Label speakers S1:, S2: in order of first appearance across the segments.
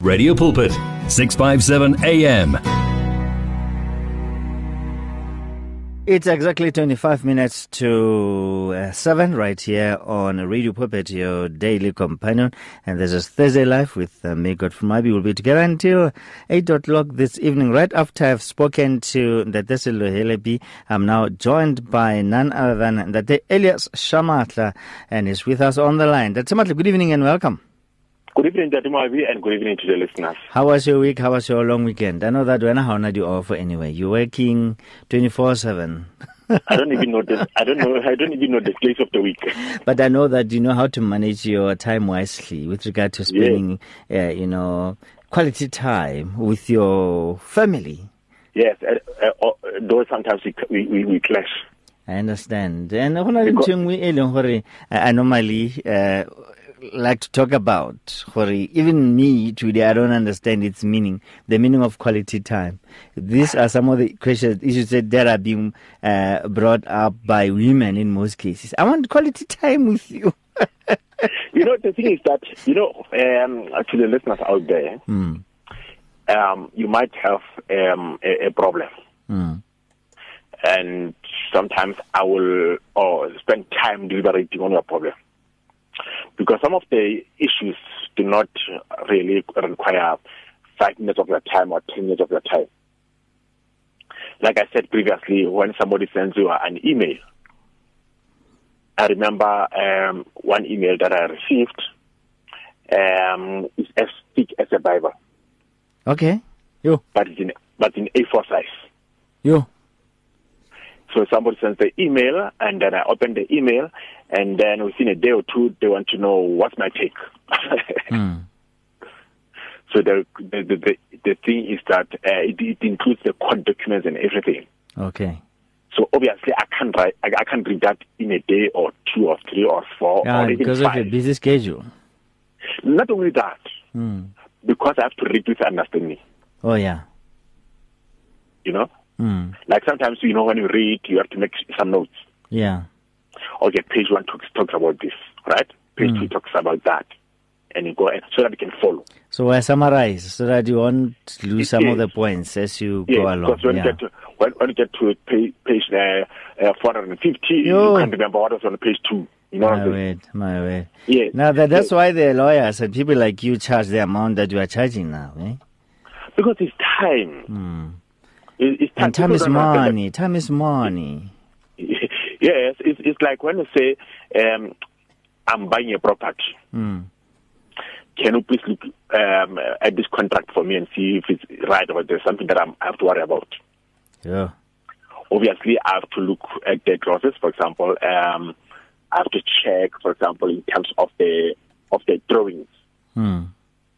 S1: Radio Pulpit, 657 AM.
S2: It's exactly 25 minutes to uh, 7 right here on Radio Pulpit, your daily companion. And this is Thursday Live with uh, me, Godfrey Moabi. We'll be together until 8 o'clock this evening. Right after I've spoken to the Tesilo Helebi, I'm now joined by none other than the Elias Shamatla, and he's with us on the line. That's Shamatla, good evening and welcome.
S3: Good evening, Daddy Moabi, and good evening to the listeners.
S2: How was your week? How was your long weekend? I know that when how not you off anyway. You're working twenty four seven.
S3: I don't even know the I don't know I don't even know the place of the week.
S2: But I know that you know how to manage your time wisely with regard to spending, yeah. uh, you know, quality time with your family.
S3: Yes, uh, uh, though sometimes we, we, we clash.
S2: I understand. And I normally uh, like to talk about, Hori, even me today, I don't understand its meaning, the meaning of quality time. These are some of the questions, issues that are being uh, brought up by women in most cases. I want quality time with you.
S3: you know, the thing is that, you know, um, to the listeners out there,
S2: mm.
S3: um, you might have um, a, a, problem.
S2: Mm.
S3: And sometimes I will or spend time deliberating on your problem because some of the issues do not really require five minutes of your time or ten minutes of your time. Like I said previously, when somebody sends you an email, I remember um, one email that I received um, is as thick as a Bible.
S2: Okay. You.
S3: But it's in but in A4 size.
S2: You.
S3: So somebody sends the email, and then I open the email, and then within a day or two, they want to know what's my take.
S2: mm.
S3: So the, the the, the thing is that uh, it, it includes the court documents and everything.
S2: Okay.
S3: So obviously, I can't write. I, I can't read that in a day or two or three or four
S2: yeah,
S3: or even
S2: because
S3: five.
S2: of your busy schedule.
S3: Not only that,
S2: mm.
S3: because I have to read with understanding.
S2: Oh yeah.
S3: You know.
S2: Mm.
S3: Like sometimes, you know, when you read, you have to make some notes.
S2: Yeah.
S3: Okay, page one talks, talks about this, right? Page mm. two talks about that. And you go and so that you can follow.
S2: So I summarize so that you won't lose some yes. of the points as you
S3: yes,
S2: go along.
S3: Because when,
S2: yeah.
S3: you get to, when, when you get to page, page uh, uh, 450, Yo. you can't remember what was on page two. You know
S2: my word, my word.
S3: Yes.
S2: Now that, that's
S3: yes.
S2: why the lawyers and people like you charge the amount that you are charging now, eh?
S3: Because it's time.
S2: Mm.
S3: It's time.
S2: And time is money. Time is money.
S3: Yes, it's, it's like when you say, um, I'm buying a property.
S2: Mm.
S3: Can you please look um, at this contract for me and see if it's right or there's something that I'm, I have to worry about?
S2: Yeah.
S3: Obviously, I have to look at the clauses. For example, um, I have to check, for example, in terms of the of the drawings.
S2: Mm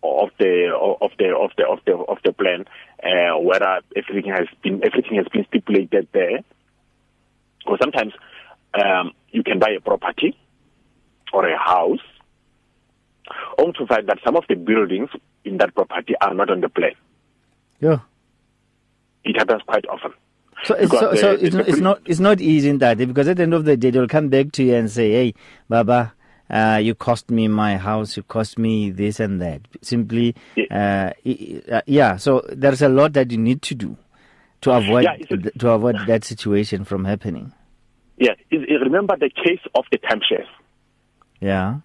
S3: of the of the of the of the of the plan, uh, whether everything has been everything has been stipulated there. Or sometimes um, you can buy a property or a house, only to find that some of the buildings in that property are not on the plan.
S2: Yeah,
S3: it happens quite often.
S2: So, it's, so, the, so it's, it's not it's not easy in that because at the end of the day they'll come back to you and say, "Hey, Baba, uh, you cost me my house, you cost me this and that. Simply,
S3: yeah.
S2: Uh, yeah. So there's a lot that you need to do to avoid
S3: yeah,
S2: to avoid that situation from happening.
S3: Yeah, remember the case of the timeshares.
S2: Yeah,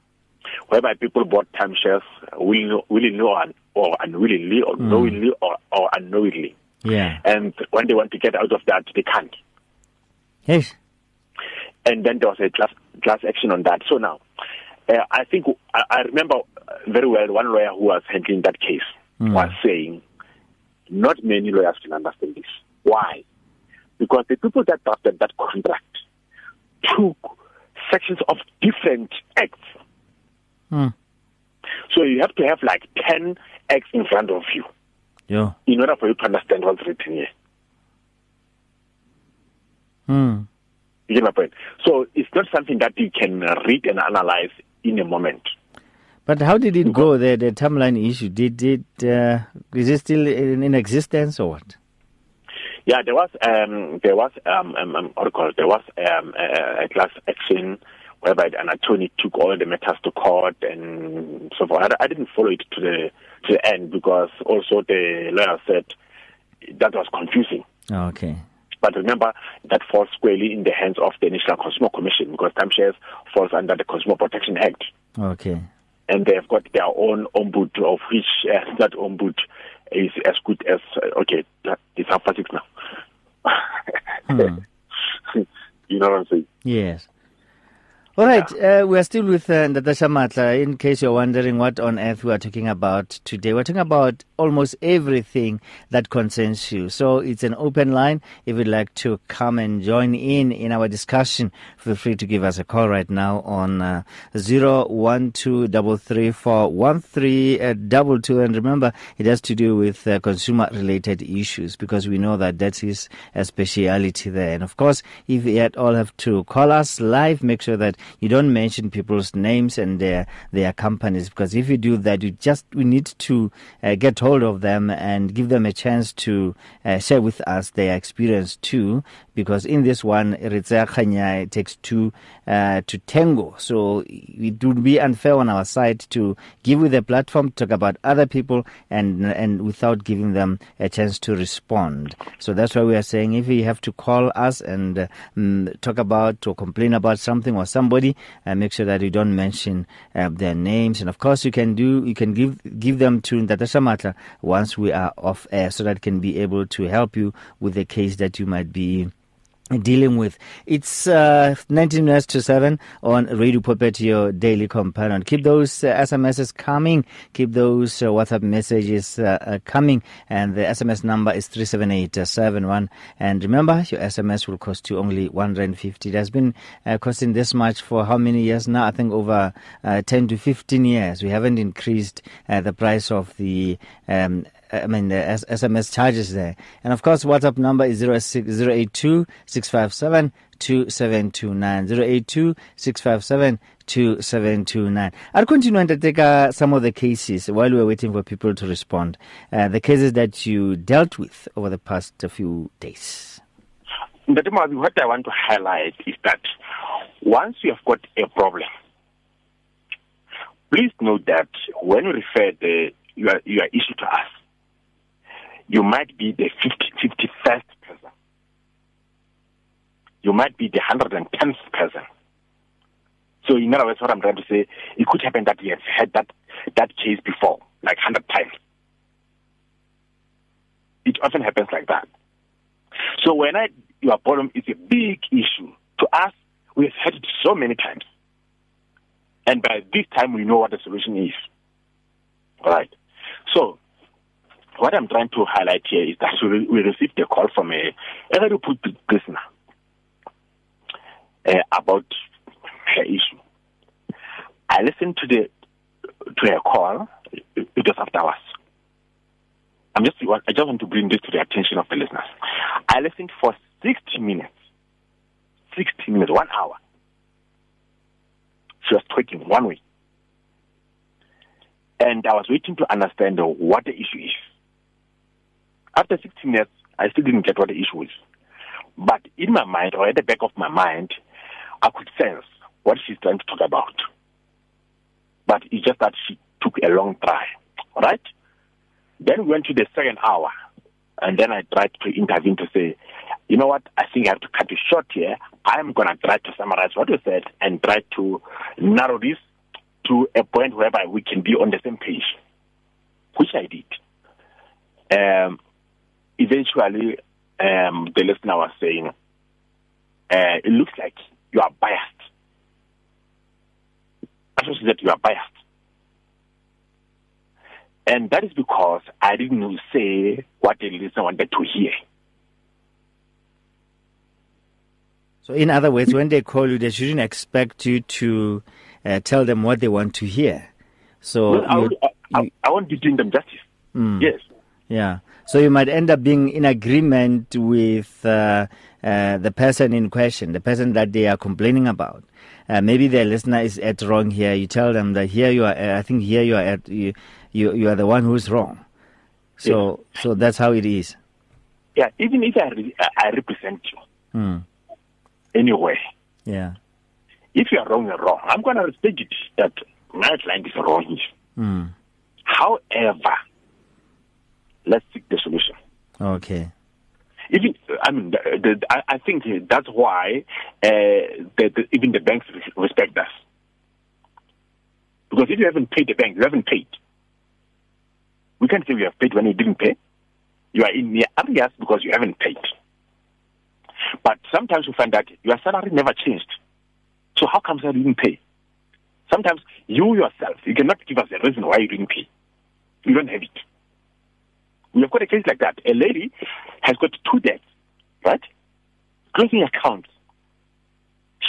S3: whereby people bought timeshares willingly, willingly or, or unwillingly, or mm. knowingly or, or unknowingly.
S2: Yeah,
S3: and when they want to get out of that, they can't.
S2: Yes.
S3: And then there was a class class action on that. So now, uh, I think I, I, remember very well one lawyer who was handling that case
S2: mm.
S3: was saying, not many lawyers can understand this. Why? Because the people that drafted that contract took sections of different acts.
S2: Mm.
S3: So you have to have like 10 acts in front of you
S2: yeah.
S3: in order for you to understand what's written here.
S2: Hmm.
S3: You get my point? So it's not something that you can read and analyze in a moment.
S2: But how did it go? The the timeline issue did it uh, is it still in, in, existence or what?
S3: Yeah, there was um, there was um, um, um what do you call it? There was um, a, a class action whereby an attorney took all the matters to court and so forth. I, I didn't follow it to the to the end because also the lawyer said that was confusing.
S2: Okay.
S3: But remember, that falls squarely in the hands of the National Consumer Commission because timeshares falls under the Consumer Protection Act.
S2: Okay.
S3: And they've got their own ombud, of which uh, that ombud is as good as, uh, okay, it's half past six now.
S2: Hmm.
S3: you know what I'm saying?
S2: Yes. All right, uh, we are still with uh, Ntate Shamatla. In case you're wondering what on earth we are talking about today, we're talking about almost everything that concerns you. So it's an open line. If you'd like to come and join in in our discussion, feel free to give us a call right now on uh, zero one two double three four one three uh. And remember, it has to do with uh, consumer-related issues because we know that that is a speciality there. And of course, if you at all have to call us live, make sure that you don't mention people's names and their their companies because if you do that, you just we need to uh, get hold of them and give them a chance to uh, share with us their experience too. Because in this one, it takes two uh, to tango, so it would be unfair on our side to give you the platform to talk about other people and and without giving them a chance to respond. So that's why we are saying if you have to call us and mm, talk about or complain about something or somebody, uh, make sure that you don't mention uh, their names. And of course, you can do you can give give them to Ntate Shamatla once we are off air, so that can be able to help you with the case that you might be dealing with. It's uh, 19 minutes to 7 on Radio Pulpit, your daily companion. Keep those uh, SMSs coming. Keep those uh, WhatsApp messages uh, uh, coming. And the SMS number is 37871. And remember, your SMS will cost you only 150. It has been uh, costing this much for how many years now? I think over 10 to 15 years. We haven't increased the price of the um, I mean, the SMS charges there. And of course, WhatsApp number is 082 657 2729. 082 657 2729. I'll continue and take uh, some of the cases while we're waiting for people to respond. Uh, the cases that you dealt with over the past few days.
S3: But what I want to highlight is that once you have got a problem, please note that when you refer the, your, your issue to us, you might be the 50, 51st person. You might be the 110th person. So in other words, what I'm trying to say, it could happen that you have had that, that case before, like 100 times. It often happens like that. So when I, your problem is a big issue, to us, we have had it so many times. And by this time, we know what the solution is. All right. So what I'm trying to highlight here is that we, we received a call from a, a very put listener uh, about her issue. I listened to the to her call. It was after hours. I'm just I just want to bring this to the attention of the listeners. I listened for 60 minutes. 60 minutes, one hour. She was talking one way. And I was waiting to understand what the issue is. After 16 minutes, I still didn't get what the issue is. But in my mind, or at the back of my mind, I could sense what she's trying to talk about. But it's just that she took a long try. Right? Then we went to the second hour, and then I tried to intervene to say, you know what, I think I have to cut it short here. I'm going to try to summarize what you said and try to narrow this to a point whereby we can be on the same page, which I did. Um, eventually, um, the listener was saying, uh, it looks like you are biased. I what she said, you are biased. And that is because I didn't say what the listener wanted to hear.
S2: So, in other words, when they call you, they shouldn't expect you to uh, tell them what they want to hear. So,
S3: well, I, would, I, I, won't be doing them justice.
S2: Mm.
S3: Yes.
S2: Yeah. So you might end up being in agreement with uh, uh, the person in question, the person that they are complaining about. Uh, maybe the listener is at wrong here. You tell them that here you are. I think here you are at you. You, you are the one who's wrong. So yes. so that's how it is.
S3: Yeah. Even if I re- I represent you
S2: mm.
S3: anyway.
S2: Yeah.
S3: If you are wrong, you're wrong. I'm going to respect it that my client is wrong.
S2: Mm.
S3: However, let's seek the solution.
S2: Okay.
S3: Even, I mean, the, the, I, think that's why uh, the, the, even the banks respect us. Because if you haven't paid the bank, you haven't paid. We can't say we have paid when you didn't pay. You are in the arrears because you haven't paid. But sometimes you find that your salary never changed. So how comes that you didn't pay? Sometimes you yourself, you cannot give us a reason why you didn't pay. You don't have it. We have got a case like that. A lady has got two debts, right? Closing accounts.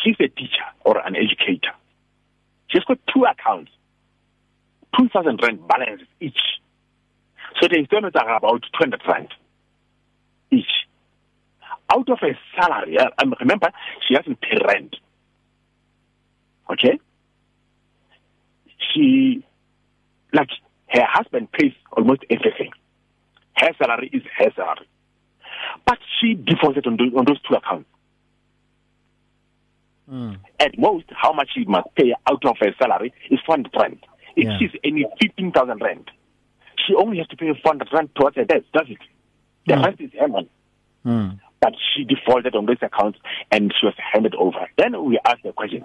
S3: She's a teacher or an educator. She's got two accounts, 2,000 rand balances each. So the installments are about 200 rand each. Out of her salary, uh, um, remember, she hasn't paid rent. Okay? She, like, her husband pays almost everything. Her salary is her salary. But she defaulted on those, on those two accounts.
S2: Mm.
S3: At most, how much she must pay out of her salary is 400 rand. If
S2: Yeah.
S3: she's any 15,000 rand, she only has to pay 400 rand towards her debt, does it? The
S2: Mm.
S3: rest is her money.
S2: Mm.
S3: But she defaulted on those accounts and she was handed over. Then we asked the question,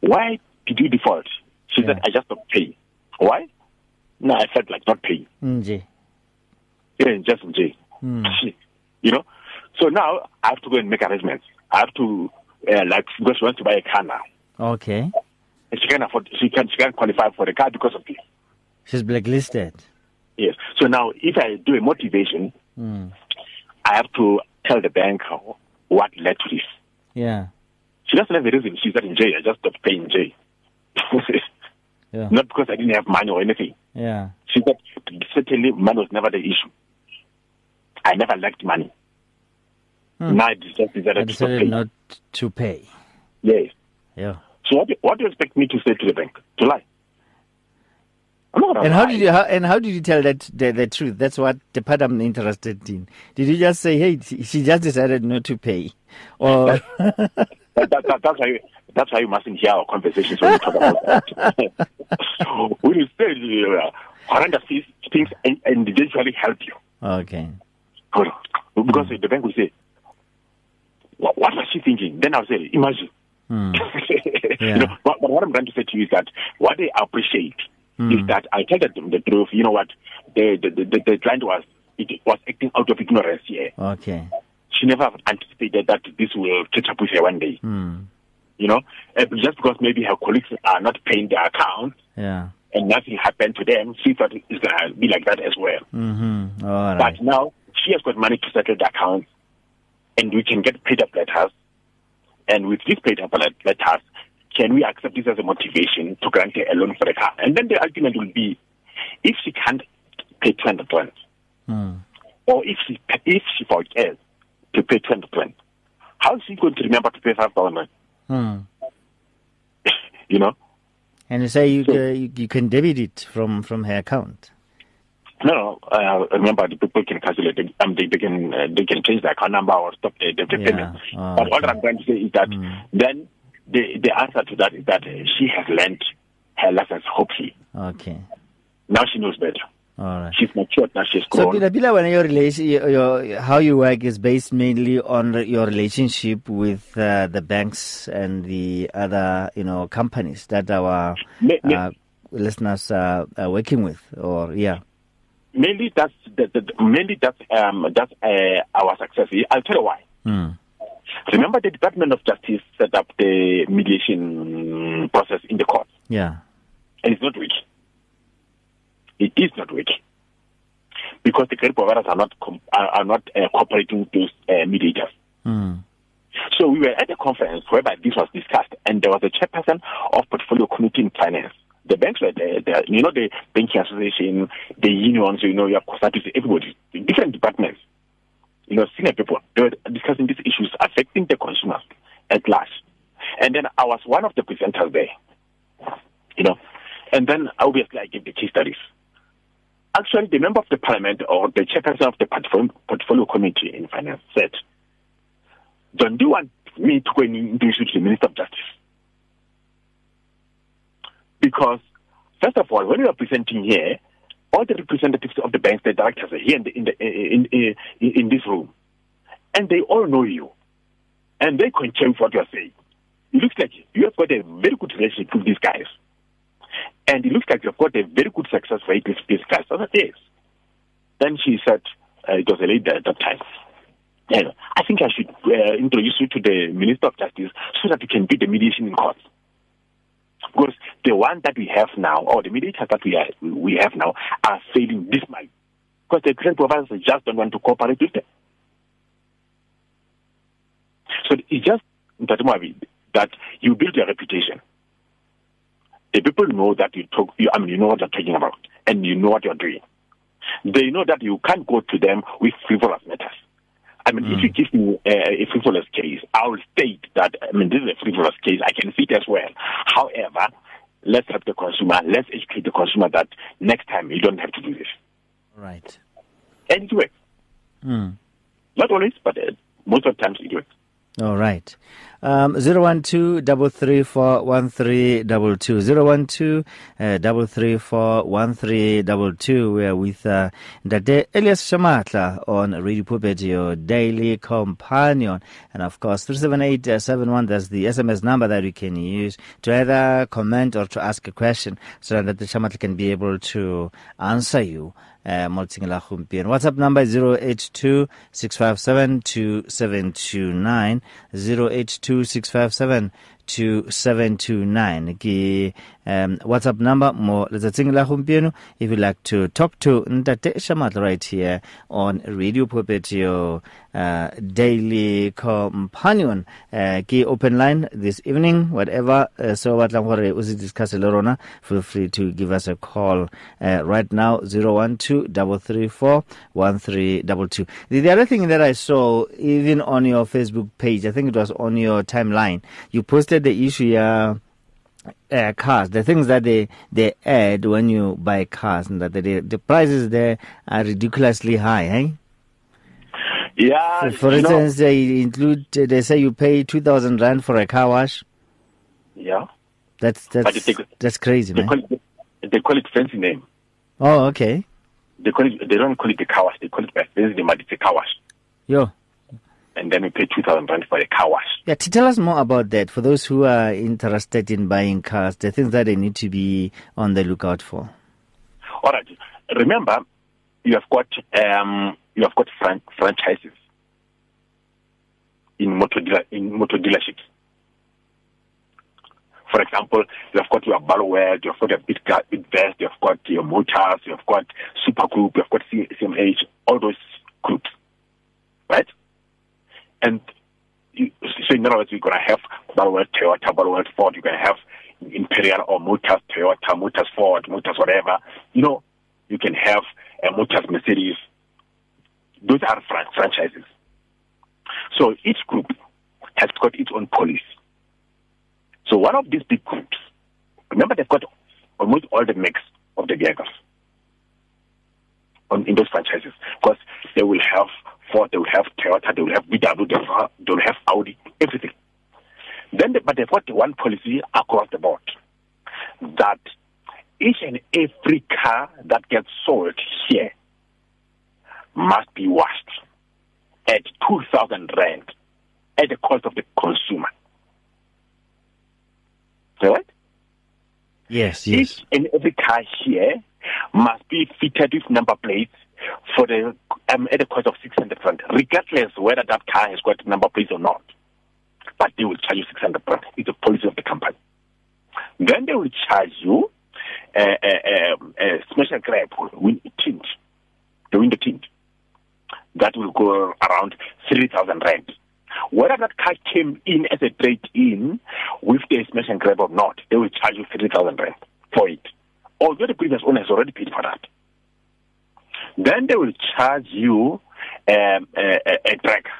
S3: why did you default? She
S2: Yeah.
S3: said, I just don't pay. Why? No, I felt like not paying.
S2: Nje.
S3: Yeah, just J.
S2: Mm.
S3: You know? So now I have to go and make arrangements. I have to, uh, like, because she wants to buy a car now.
S2: Okay.
S3: And she can't afford, she can, she can't qualify for the car because of this.
S2: She's blacklisted.
S3: Yes. So now if I do a motivation,
S2: Mm.
S3: I have to tell the bank what led to this.
S2: Yeah.
S3: She doesn't have a reason. She's not in jail. I just stopped paying jail.
S2: Yeah.
S3: Not because I didn't have money or anything.
S2: Yeah.
S3: She said certainly money was never the issue. I never liked money.
S2: Hmm.
S3: Now I just decided,
S2: I decided
S3: paying.
S2: not to pay.
S3: Yes.
S2: Yeah.
S3: So what do, what do you expect me to say to the bank? To lie? I'm not gonna
S2: And how did you how, and how did you tell that the, the truth? That's what the part I'm interested in. Did you just say, "Hey, she just decided not to pay," or
S3: that, that, that, that's why that's why you mustn't hear our conversations when we talk about that. when you say horrendous things and, and they usually help you.
S2: okay?
S3: Because the bank will say, what, what was she thinking? Then I'll say, imagine.
S2: Hmm.
S3: you know, but, but what I'm trying to say to you is that what they appreciate is that I tell them the truth. You know what? The the, the, the client was it was acting out of ignorance here.
S2: Okay.
S3: She never anticipated that this will catch up with her one day.
S2: Hmm.
S3: You know, Uh, just because maybe her colleagues are not paying their account
S2: Yeah.
S3: and nothing happened to them, she thought it's gonna be like that as well.
S2: Mm-hmm.
S3: But now she has got money to settle the accounts, and we can get paid up letters. And with these paid up let- letters, can we accept this as a motivation to grant her a loan for the car? And then the argument will be, if she can't pay 200 rand,
S2: Hmm.
S3: or if she if she forgets to pay 200 rand, how is she going to remember to pay 5,000 rand?
S2: Hmm.
S3: You know?
S2: And you say you,
S3: So-
S2: uh, you you can debit it from from her account.
S3: No, no. Uh, remember, the people can cancel it. They, um, they, they can uh, they can change the account number or stop the, the,
S2: Yeah.
S3: payment.
S2: Oh,
S3: but
S2: okay.
S3: I'm trying to say is that
S2: Mm.
S3: then the the answer to that is that uh, she has learned her lessons. Hopefully,
S2: Okay.
S3: now she knows better.
S2: All right.
S3: She's matured. Now she's
S2: So,
S3: grown.
S2: Pila Pila, when your relation, your, your how you work is based mainly on your relationship with uh, the banks and the other, you know, companies that our uh, listeners are, are working with, or yeah.
S3: Mainly that's the, the, mainly that's um that's uh, our success. I'll tell you why.
S2: Mm.
S3: Remember, the Department of Justice set up the mediation process in the court,
S2: Yeah.
S3: and it's not working. It is not working because the credit providers are not com- are, are not uh, cooperating with those uh, mediators.
S2: Mm.
S3: So we were at a conference whereby this was discussed, and there was a chairperson of portfolio committee in finance. The banks were there, there you know, the banking association, the unions, you know, you have consultants, everybody, different departments, you know, senior people. They were discussing these issues affecting the consumers at large. And then I was one of the presenters there, you know, and then obviously I gave the case studies. Actually, the member of the parliament or the chairperson of the portfolio, committee in finance said, John, do you want me to go and introduce you to the Minister of Justice? Because First of all, when you are presenting here, all the representatives of the banks, the directors are here in, the, in, the, in, in, in this room, and they all know you, and they can confirm what you are saying. It looks like you have got a very good relationship with these guys, and it looks like you have got a very good success rate with these guys. I said, yes. Then she said, uh, it was a lady at that time. I think I should uh, introduce you to the Minister of Justice so that you can do the mediation in court. Because the one that we have now, or the mediators that we are, we have now, are failing this dismally. Because the current providers just don't want to cooperate with them. So it's just that you build your reputation. The people know that you talk. You, I mean, you know what you're talking about, and you know what you're doing. They know that you can't go to them with frivolous matters. I mean, mm. if you give me a, a frivolous case, I will state that, I mean, this is a frivolous case. I can fit as well. Let's help the consumer. Let's educate the consumer that next time you don't have to do this.
S2: Right.
S3: And it works.
S2: Mm.
S3: Not always, but uh, most of the times it works.
S2: All right. Um, 012 334 uh, We are with uh, Dade Elias on Radio Pulpit, your daily companion. And of course, 37871, that's the SMS number that you can use to either comment or to ask a question so that the Shamatla can be able to answer you uh, motsing la gompieno whatsapp number is 0826572729 0826572729 ke um whatsapp number mo letsatsing la gompieno. If you like to talk to ntate shamatla right here on radio your uh, daily companion uh, open line this evening whatever uh, so gore o se discuss le rona feel free to give us a call uh, right now 012 334 the, the other thing that i saw even on your facebook page i think it was on your timeline you posted the issue yeah uh, cars, the things that they they add when you buy cars, and that the the prices there are ridiculously high, eh?
S3: Yeah.
S2: For, for instance, know, they include they say you pay two thousand rand for a car wash.
S3: Yeah.
S2: That's that's they, that's crazy,
S3: they
S2: man.
S3: Call it, they call it fancy name.
S2: Oh, okay.
S3: They call it. They don't call it the car wash. They call it fancy name, but it's a car wash.
S2: Yo
S3: and then we pay 2,000 rand for a car wash.
S2: Yeah, to tell us more about that for those who are interested in buying cars, the things that they need to be on the lookout for.
S3: All right. Remember, you have got um, you have got fran- franchises in motor dealer- in motor dealerships. For example, you have got your Barloworld, you have got your Bidvest, you have got your Motus, you have got Super Group, you have got CMH, all those groups, right? And you, so in other words, you're going to have Barloworld Toyota, Barloworld Ford, you're going to have Imperial or Motus Toyota, Motus Ford, Motus whatever. You know, you can have a Motus Mercedes. Those are fran- franchises. So each group has got its own policy. So one of these big groups, remember they've got almost all the mix of the vehicles on, in those franchises because they will have Ford, they will have Toyota, they will have VW, they will have, they will have Audi, everything. Then, they, but they've got one policy across the board that each and every car that gets sold here must be washed at 2,000 rand at the cost of the consumer. Right?
S2: Yes, yes.
S3: Each and every car here must be fitted with number plates for the um, at the cost of 600 rand, regardless whether that car has got number plates or not. But they will charge you 600 rand. It's a policy of the company. Then they will charge you a, a, a, a special grab with tint, the tint. That will go around 3,000 rand. Whether that car came in as a trade-in with the smash and grab or not, they will charge you 3,000 rand for it. Although the previous owner has already paid for that. Then they will charge you um, a, a, a tracker.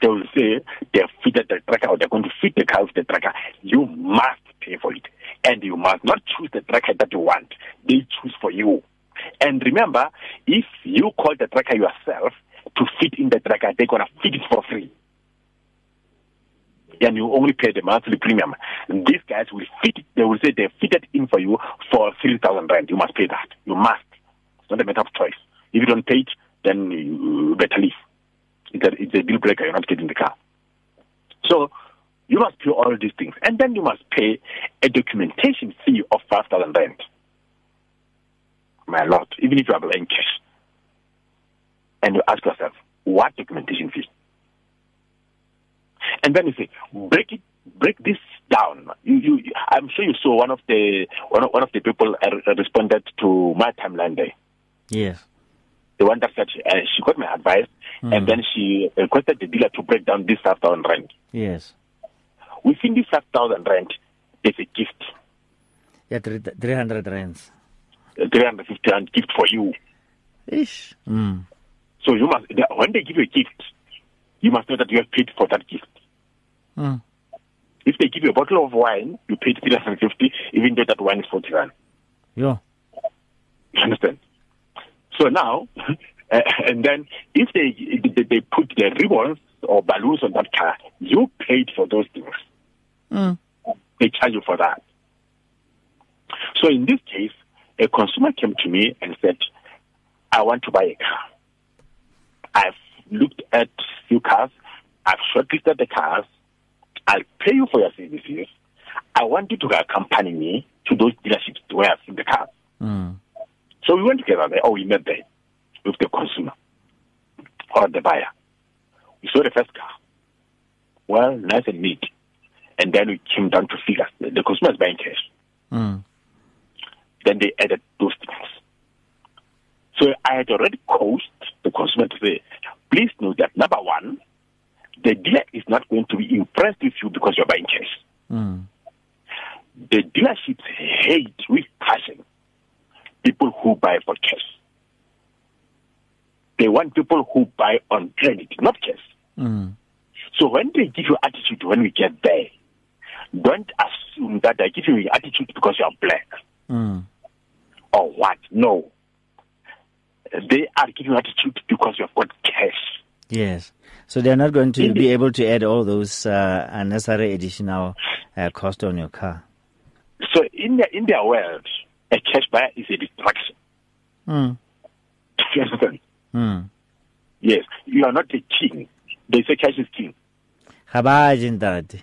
S3: They will say they've fitted the tracker or they're going to fit the car with the tracker. You must pay for it. And you must not choose the tracker that you want. They choose for you. And remember, if you call the tracker yourself to fit in the tracker, they're going to fit it for free. And you only pay the monthly premium. These guys will fit it, they will say they fit it in for you for 3,000 rand. You must pay that. You must. It's not a matter of choice. If you don't pay it, then you better leave. It's a, it's a deal breaker. You're not getting the car. So you must pay all these things. And then you must pay a documentation fee of 5,000 rand. My lord, even if you are paying cash. And you ask yourself, what documentation fee? And then you say, break it, break this down. You, you, I'm sure you saw one of the one of, one of the people uh, responded to my timeline there.
S2: Yes.
S3: The one that said uh, she got my advice, mm. and then she requested the dealer to break down this five thousand rand.
S2: Yes.
S3: Within this five thousand rand, there's a gift.
S2: Yeah, three hundred rands.
S3: Three hundred fifty rand gift for you.
S2: Ish. Mm.
S3: So you must when they give you a gift, you must know that you have paid for that gift.
S2: Mm.
S3: If they give you a bottle of wine, you paid three hundred fifty, even though that wine is forty rand.
S2: Yeah.
S3: You understand? So now, uh, and then if they, they they put the ribbons or balloons on that car, you paid for those things.
S2: Mm.
S3: They charge you for that. So in this case, a consumer came to me and said, "I want to buy a car. I've looked at few cars. I've shortlisted the cars. I'll pay you for your services. I want you to accompany me to those dealerships where I've seen the cars."
S2: Mm.
S3: So we went together there, or we met there with the consumer or the buyer. We saw the first car. Well, nice and neat. And then we came down to figures. The consumer is buying cash.
S2: Mm.
S3: Then they added those things. So I had already coached the consumer to say, please know that number one, the dealer is not going to be impressed with you because you're buying cash.
S2: Mm.
S3: The dealerships hate with passion people who buy for cash. They want people who buy on credit, not cash.
S2: Mm.
S3: So when they give you attitude when we get there, don't assume that they give you attitude because you're black
S2: mm.
S3: or what. No. They are giving you attitude because you've got cash.
S2: Yes. So they're not going to be able to add all those uh, unnecessary additional uh, cost on your car.
S3: So in their, in their world, a cash buyer is a distraction.
S2: Mm. Mm.
S3: Yes, you are not a king. They say cash is king.
S2: Habaji ndati.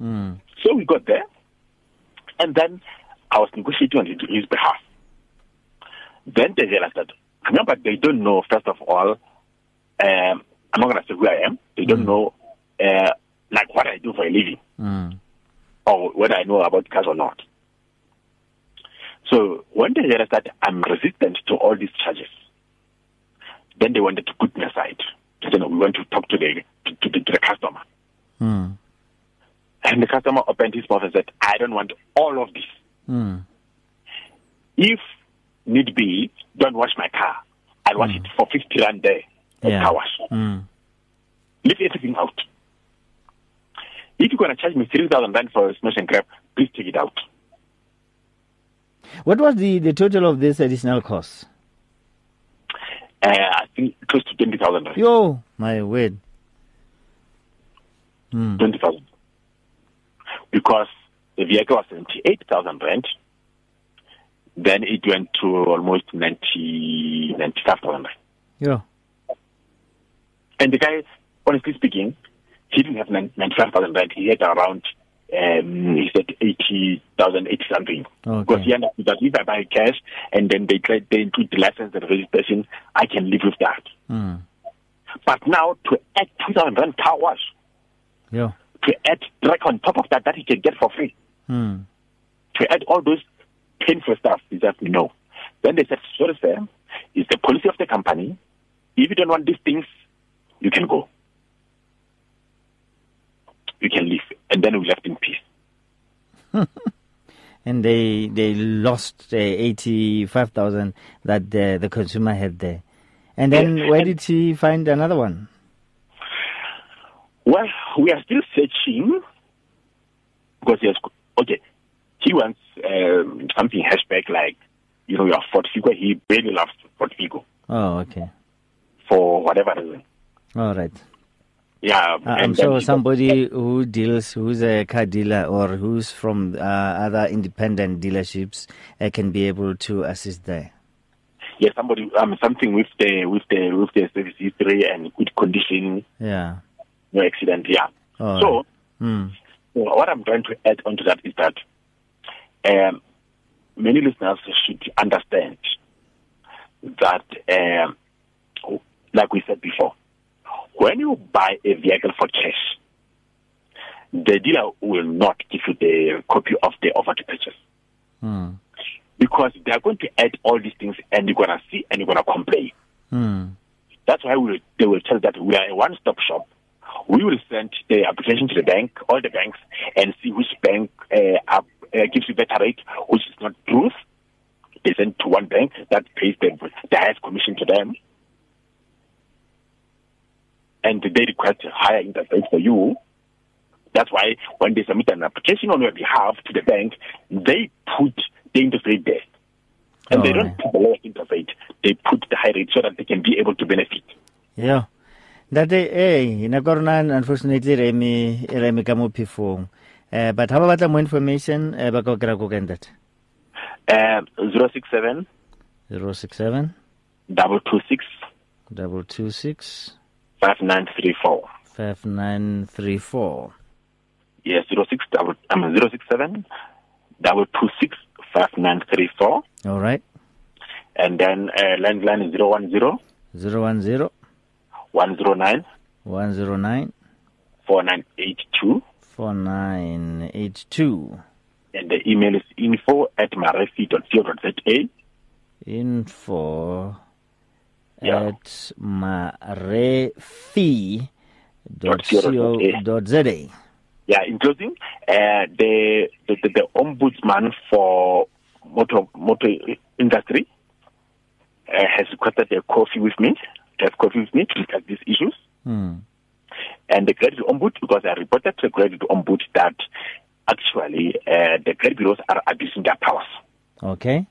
S3: Mm. So we got there, and then I was negotiating on his behalf. Then they realized that, remember, they don't know, first of all, um, I'm not going to say who I am. They don't
S2: Mm.
S3: know, uh, like, what I do for a living
S2: Mm.
S3: or whether I know about cars or not. So when they realized that I'm resistant to all these charges, then they wanted to put me aside. They said, no, we want to talk to the to, to, the, to the customer.
S2: Mm.
S3: And the customer opened his mouth and said, I don't want all of this.
S2: Mm.
S3: If need be, don't wash my car. I'll wash it for 50 rand there at
S2: Yeah.
S3: car wash.
S2: Mm.
S3: Leave everything out. If you're going to charge me 3,000 rand for a smash and grab, please take it out.
S2: What was the, the total of this additional cost?
S3: Uh, I think close to 20,000 rand.
S2: Yo, my word. Mm.
S3: 20,000. Because the vehicle was 78,000 rand. Then it went to almost 90, 95,000 rand.
S2: Yo.
S3: And the guy, honestly speaking, he didn't have 95,000 rand. He had around, um, he said 80,000, 80 something. Because
S2: Okay.
S3: he understood that if I buy cash and then they try, they include the license and registration, I can live with that.
S2: Mm.
S3: But now to add 2,000 rand car wash,
S2: Yo.
S3: to add drag on top of that that he can get for free,
S2: Mm.
S3: to add all those painful stuff, he said no. Then they said, sorry sir, it's the policy of the company. If you don't want these things, you can go. You can leave. And then we left in peace.
S2: And they they lost uh, eighty five thousand that the the consumer had there. And then
S3: Yeah,
S2: where
S3: and-
S2: did he find another one?
S3: Well, we are still searching because he has, okay, he wants um, something hatchback like, you know, your Ford Figo. He really loves Ford Figo
S2: Oh, okay.
S3: for whatever reason.
S2: All right.
S3: Yeah,
S2: Uh, I'm sure somebody who deals, who's a car dealer or who's from uh, other independent dealerships uh, can be able to assist there.
S3: yeah, somebody um something with the with the with the service history and good condition,
S2: Yeah.
S3: no accident. Yeah.
S2: All
S3: so
S2: right. Hmm.
S3: what I'm trying to add onto that is that um, many listeners should understand that, um, like we said before, when you buy a vehicle for cash, the dealer will not give you the copy of the offer to purchase
S2: Hmm.
S3: because they are going to add all these things and you're going to see and you're going to complain.
S2: Hmm.
S3: That's why we, they will tell that we are a one-stop shop. We will send the application to the bank, all the banks, and see which bank uh, uh, gives you better rate, which is not truth. They send to one bank that pays the, the highest commission to them, and they request higher interest rate for you. That's why when they submit an application on your behalf to the bank, they put the interest rate there. And they don't put the lowest interest rate. They put the high rate so that they can be able to benefit.
S2: Yeah. That eh ina korona unfortunately re me re me ka mo phefong. Eh but ha ba batla more information eh ba ka kra go kan that.
S3: Um, 067
S2: 067
S3: double two six.
S2: 226
S3: five nine three four.
S2: 5934.
S3: Yes, zero six double um zero six seven. Double two six. Five nine three four,
S2: All right.
S3: and then uh, landline is zero one zero.
S2: 010
S3: one zero. Nine.
S2: 109
S3: four nine eight two,
S2: 4982.
S3: and the email is info at marefi.co.za.
S2: info
S3: Yeah.
S2: at marefi dot
S3: Dot co dot
S2: co dot za.
S3: Yeah, in closing, uh, the, the the the ombudsman for motor motor industry uh, has requested a coffee with me to have coffee with me to discuss these issues.
S2: Hmm.
S3: And the credit ombud because I reported to the credit ombud that actually uh, the credit bureaus are abusing their powers
S2: Okay.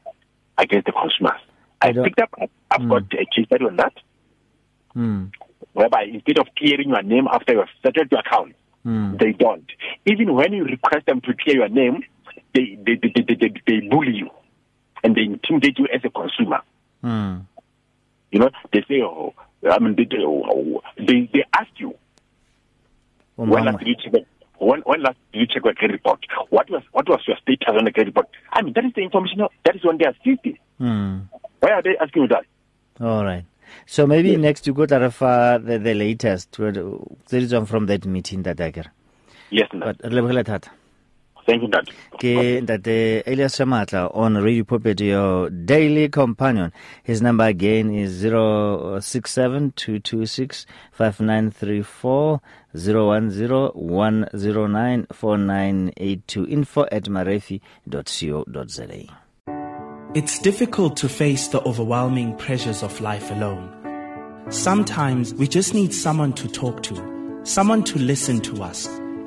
S3: against the consumers.
S2: I,
S3: I picked up, I've got a case study on that,
S2: Hmm.
S3: whereby instead of clearing your name after you have settled your account,
S2: Hmm.
S3: they don't. Even when you request them to clear your name, they they, they, they, they, they bully you and they intimidate you as a consumer.
S2: Hmm.
S3: You know, they say, oh, I mean, they, they, oh, they, they ask you, when last did you check? When, when last did you check your credit report? What was what was your status on the credit report? I mean, that is the information that is on their system.
S2: Hmm.
S3: Why are they asking you that?
S2: All right. So maybe
S3: Yes.
S2: next you go to refer the, the latest there is one from that meeting that I get.
S3: Yes, no.
S2: But re lebogela thata.
S3: Thank you, Dad.
S2: ke ntate Elias Shamatla on Radio Pulpit, your daily companion. His number again is 067-226-5934, 010-109-4982, info at marefi.co.za.
S4: It's difficult to face the overwhelming pressures of life alone. Sometimes we just need someone to talk to, someone to listen to us.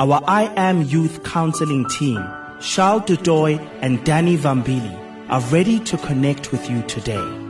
S4: Our I Am Youth Counseling team, Charles Dudoy and Danny Vambili, are ready to connect with you today.